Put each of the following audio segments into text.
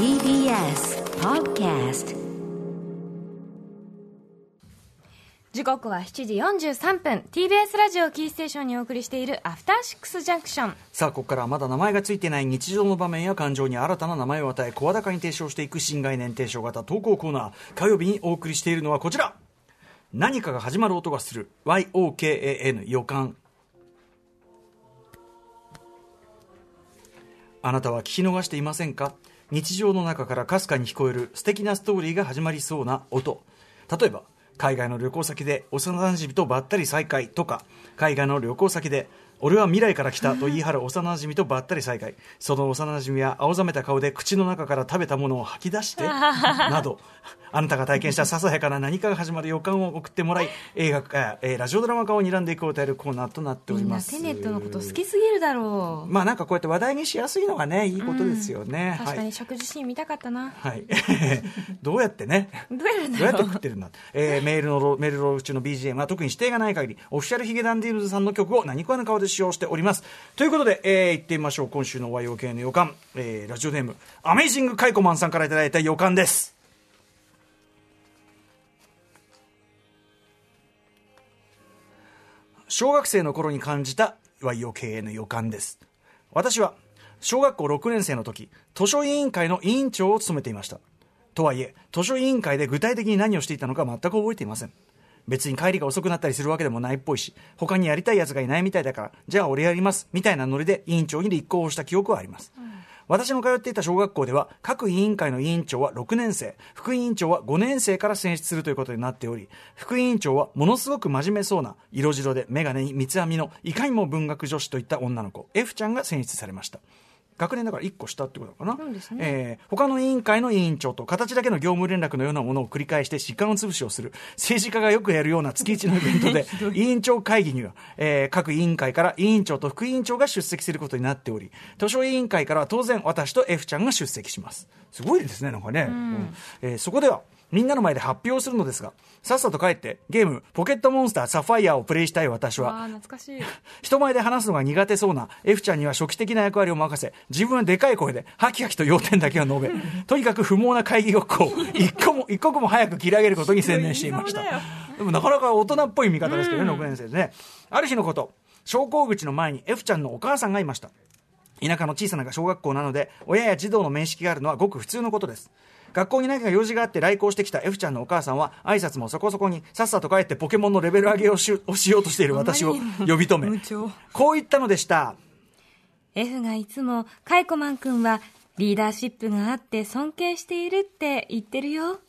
TBS Podcast 時刻は7時43分。TBS ラジオキーステーションにお送りしているアフターシックスジャンクションさあここからはまだ名前がついていない日常の場面や感情に新たな名前を与え声高に提唱していく新概念提唱型投稿コーナー。火曜日にお送りしているのはこちら。何かが始まる音がする。YOKAN 予感。あなたは聞き逃していませんか？日常の中からかすかに聞こえる素敵なストーリーが始まりそうな音。例えば海外の旅行先で幼馴染とばったり再会とか海外の旅行先で俺は未来から来たと言い張る幼馴染とばったり再会その幼馴染は青ざめた顔で口の中から食べたものを吐き出して などあなたが体験したささやかな何かが始まる予感を送ってもらい映画か、えーラジオドラマ化を睨んでいこうというコーナーとなっておみんなります。テネットのこと好きすぎるだろう。まあなんかこうやって話題にしやすいのがねいいことですよね、確かはいに食事シーン見たかったな、はい、どうやってね？どうやって食ってるんだ、えーメールのロメールロール中の BGM は特に指定がない限りオフィシャルヒゲダンディールズさんの曲を何食わぬ顔で使用しております。ということで、えー、行ってみましょう。今週の YOK の予感、えーラジオネームアメイジングカイコマンさんからいただいた予感です小学生の頃に感じた YOK の予感です。私は小学校6年生の時図書委員会の委員長を務めていました。とはいえ図書委員会で具体的に何をしていたのか全く覚えていません。別に帰りが遅くなったりするわけでもないっぽいし他にやりたいやつがいないみたいだからじゃあ俺やりますみたいなノリで委員長に立候補した記憶はあります、私の通っていた小学校では各委員会の委員長は6年生副委員長は5年生から選出するということになっており副委員長はものすごく真面目そうな色白で眼鏡に三つ編みのいかにも文学女子といった女の子 F ちゃんが選出されました。学年だから1個下ってことかな、ね。えー他の委員会の委員長と形だけの業務連絡のようなものを繰り返して時間を潰しをする。政治家がよくやるような月一のイベントで 委員長会議には、えー各委員会から委員長と副委員長が出席することになっており図書委員会からは当然私と F ちゃんが出席します。すごいですねなんかね、うん。えーそこではみんなの前で発表するのですがさっさと帰ってゲーム「ポケットモンスターサファイア」をプレイしたい私は。ああ懐かしい。人前で話すのが苦手そうな F ちゃんには初期的な役割を任せ自分はでかい声でハキハキと要点だけを述べ とにかく不毛な会議ごっこを一個も一刻も早く切り上げることに専念していました。でもなかなか大人っぽい見方ですけどね、6年生でね。ある日のこと昇降口の前に F ちゃんのお母さんがいました。田舎の小さな小学校なので親や児童の面識があるのはごく普通のことです学校に何か用事があって来校してきた F ちゃんのお母さんは挨拶もそこそこにさっさと帰ってポケモンのレベル上げをしをしようとしている私を呼び止め。こう言ったのでした。F がいつもカイコマン君はリーダーシップがあって尊敬しているって言ってるよ。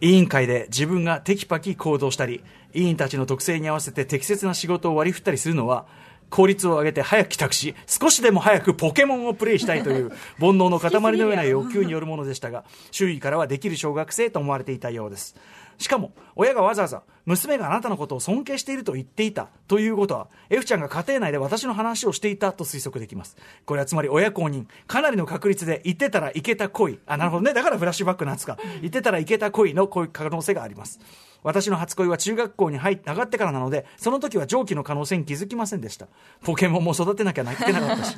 委員会で自分がテキパキ行動したり委員たちの特性に合わせて適切な仕事を割り振ったりするのは効率を上げて早く帰宅し少しでも早くポケモンをプレイしたいという 煩悩の塊のような欲求によるものでしたが周囲からはできる小学生と思われていたようです。しかも親がわざわざ娘があなたのことを尊敬していると言っていたということは F ちゃんが家庭内で私の話をしていたと推測できます。これはつまり親公認かなりの確率で言ってたらいけた恋。あなるほどね。だからフラッシュバックなんですか。言ってたらいけた恋のこういう可能性があります私の初恋は中学校に入って上がってからなのでその時は上記の可能性に気づきませんでした。ポケモンも育てなきゃいけなかったし。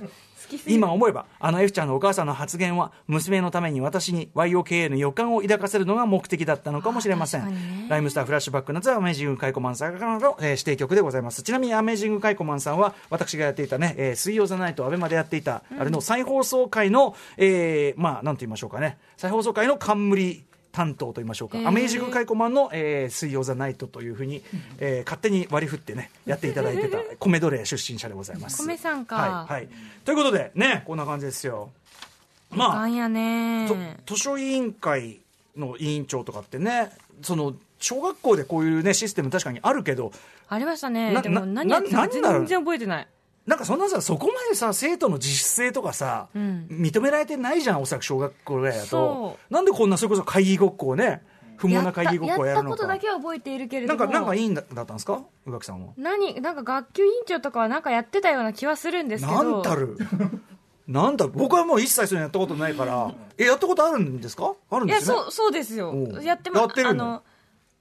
今思えばあの F ちゃんのお母さんの発言は娘のために私に YOKA の予感を抱かせるのが目的だったのかもしれません、ね。ライムスターフラッシュバック夏はアメージングカイコマンさんからの、えー指定曲でございます。ちなみにアメージングカイコマンさんは私がやっていたね、えー水曜ザナイトアベマでやっていた、あれの再放送回の、えーまあなんて言いましょうかね。再放送回の冠担当と言いましょうか、アメージングカイコマンの、えー水曜ザナイトというふうに、えー勝手に割り振ってねやっていただいてた 米奴隷出身者でございます。米さんか。はい、はい、ということでねこんな感じですよ。まあやね。と図書委員会の委員長とかってねその小学校でこういうねシステム確かにあるけどありましたね。なでも何やってたか全然覚えてないなんかそんなさそこまでさ生徒の自主性とかさ、ん。認められてないじゃんおそらく小学校ぐらいだと。そなんでこんなそれこそ会議ごっこをね不毛な会議ごっこをややったことるのかだけは覚えているけれなんかなんかいいんだだったんですか？宇垣さんは。何なんか学級委員長とかはなんかやってたような気はするんですけど。なんたる。なんだ僕はもう一切そういうのやったことないから。えやったことあるんですか？あるんですね。そうそうですよ。やってまやってるの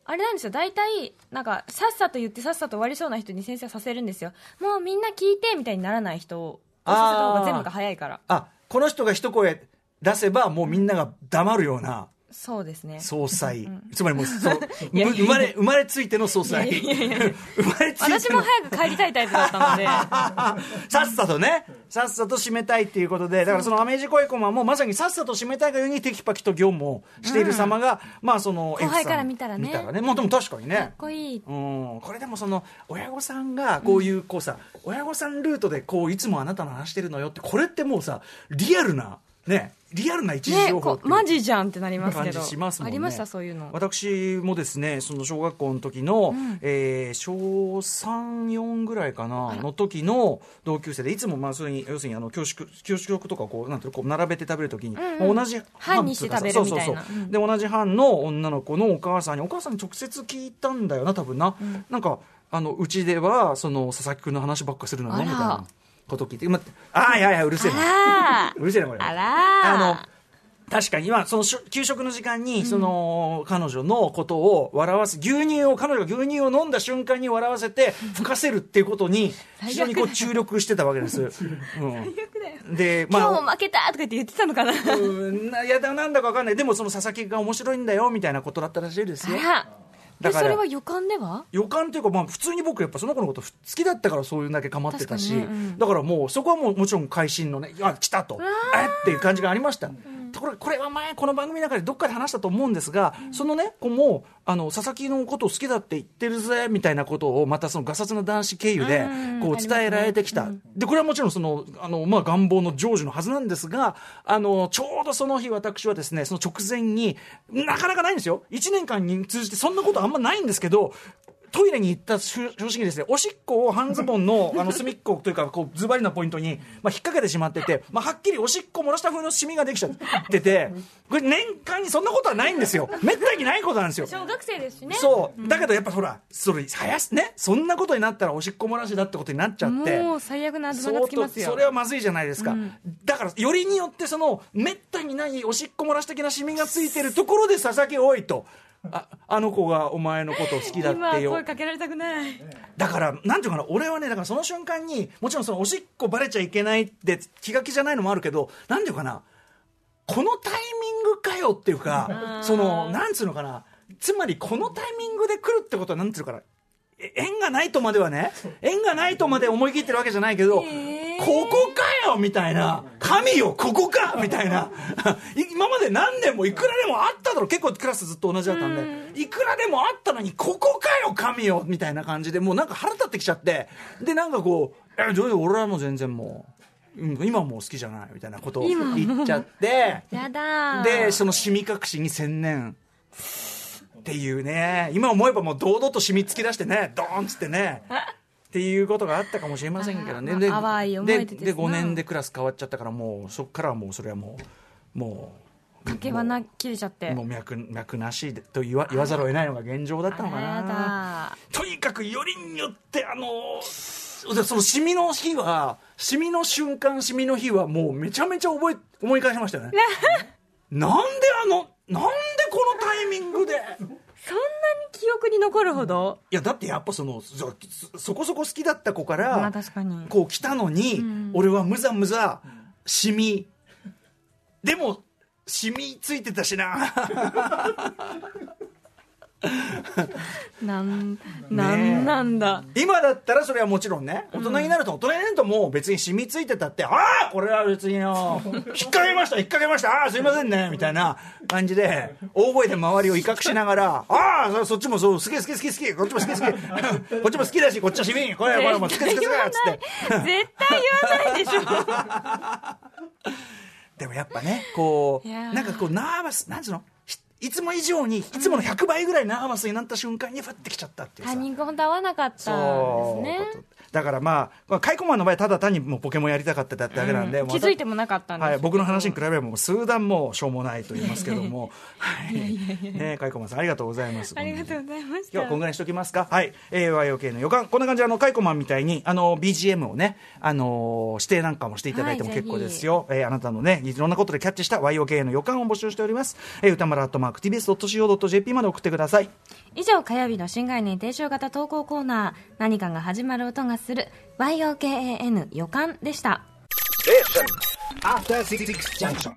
あれなんですよ。大体なんかさっさと言ってさっさと終わりそうな人に先生はさせるんですよ。もうみんな聞いてみたいにならない人をさせた方が全部が早いから。あこの人が一声出せばもうみんなが黙るような。そうですね。総裁、つまりもうそう 生まれ生まれついての総裁。生まれつい私も早く帰りたいタイプだったので。さっさとね、さっさと締めたいっていうことで、だからそのアメージコイコマもまさにさっさと締めたいがゆえにテキパキと業務をしている様が、まあその、後輩から見たらね。見たらね。もうでも確かにかっね。こいい。うん、これでもその親御さんがこういうこうさ、親御さんルートでこういつもあなたの話してるのよってこれってもうさリアルなねリアルな一時ね情報っていう。こマジじゃんってなりますけ感どじしますもんね。ありましたそういうの。私もですねその小学校の時の、えー小34ぐらいかなの時の同級生でいつもまあそれに要するにあの教室教室食とかこうなんていうのこう並べて食べる時に、んうん。同じ班にして食べるみたいな。そうそうそう。うん。で同じ班の女の子のお母さんにお母さんに直接聞いたんだよな多分な、なんかあのうちではその佐々木君の話ばっかするのねみたいなことを聞いて、まああいやいやうるせえな。あ うるせえなこれ。らあらあの確かに今その給食の時間にその、彼女のことを笑わせ牛乳を彼女が牛乳を飲んだ瞬間に笑わせて吹かせるっていうことに非常にこう注力してたわけです、うん、で今日まあも負けたとか言って言ってたのかな。うんないやだなんだかわかんない。でもその佐々木が面白いんだよみたいなことだったらしいですよ。あらだからでそれは予感では？予感っていうか、まあ、普通に僕やっぱその子のこと好きだったからそういうだけ構ってたし、うんだからもうそこはもうもちろん会心のねあ来たと。え？っていう感じがありました、ところがこれは前この番組の中でどっかで話したと思うんですが、そのね子もあの佐々木のことを好きだって言ってるぜみたいなことをまたそのガサツな男子経由でうんこう伝えられてきた、でこれはもちろんそのあの、まあ、願望の成就のはずなんですがあのちょうどその日私はですねその直前になかなかないんですよ。1年間に通じてそんなことあんまないんですけどトイレに行った正直にですね、おしっこを半ズボンの、あの、隅っこというか、こう、ズバリのポイントに、まあ、引っ掛けてしまってて、まあ、はっきりおしっこ漏らした風のシミができちゃってて、これ年間にそんなことはないんですよ。めったにないことなんですよ。小学生ですしねそう。だけどやっぱほら、それ、はやす、ね、そんなことになったらおしっこ漏らしだってことになっちゃって。もう最悪なあだ名が相当つきますよそれはまずいじゃないですか、だからよりによってそのめったにないおしっこ漏らし的なシミがついてるところで佐々木多いと ああの子がお前のことを好きだ今ってよ。声かけられたくない。だからなんていうかな俺はねだからその瞬間にもちろんそのおしっこバレちゃいけないって気が気じゃないのもあるけどなんていうかなこのタイミングかよっていうかそのなんつうのかなつまりこのタイミングで来るってことはなんつうのかなえ縁がないとまではね縁がないとまで思い切ってるわけじゃないけど、ここかよみたいな。神よここか。みたいな。い今まで何年もいくらでもあっただろ結構クラスずっと同じだったんで。いくらでもあったのにここかよ神よ。みたいな。感じでもうなんか腹立ってきちゃって。でなんかこう「えどういう俺はもう全然もう、うん、今はもう好きじゃない」みたいなことを言っちゃって。でそのシミ隠しに専念っていうね。今思えばもう堂々と染みつき出してね。ドーンっつってねっていうことがあったかもしれませんけどね。ででで5年でクラス変わっちゃったからもうそこからはもうそれはもうもうかけ花切れちゃって。もう脈脈なしでと言わ言わざるを得ないのが現状だったのかな。だ。とにかくよりによってあのでそのシミの日はシミの瞬間シミの日はもうめちゃめちゃ覚え思い返しましたよね。なんであのなんでこのタイミングでそんなに記憶に残るほど？いやだってやっぱそのそそこそこ好きだった子から、まあ確かに。こう来たのに、俺はむざむざシミ。でもシミついてたしな なんなんなんだ。今だったらそれはもちろんね大人になると大人になるともう別に染みついてたって、ああこれは別によ。引っ掛けました引っ掛けましたああすいませんねみたいな感じで大声で周りを威嚇しながらああそそっちもそう好き好き好き好きこっちも好き好き。こっちも好き だしこっちはシミこれこれもうつけつけつけっつって。絶対言わないでしょ。でもやっぱねこうなんかこうナーバスなんつうの？ひいつも以上にいつもの100倍ぐらいナーバスになった瞬間にふってきちゃったっていうさタイミング本当合わなかったですねだからまあ、まあ、カイコマンの場合ただ単にもうポケモンやりたかっただけなんで、もう気づいてもなかったんですはい、僕の話に比べればもう数段もしょうもないと言いますけども、はい、ねカイコマンさんありがとうございます。ありがとうございまし今日はたこんぐらいにしときますか？はい。えー、YOK の予感。こんな感じで、あの、カイコマンみたいに、あの、BGM をね、あのー指定なんかもしていただいてもはい結構ですよ。えーあなたのね、いろんなことでキャッチした YOK の予感を募集しております。えー、歌丸アットマーク TBS.CO.JP まで送ってください。以上火曜日の新概念提唱型投稿コーナー何かが始まる音がする YOKAN 予感でした After Six Junction.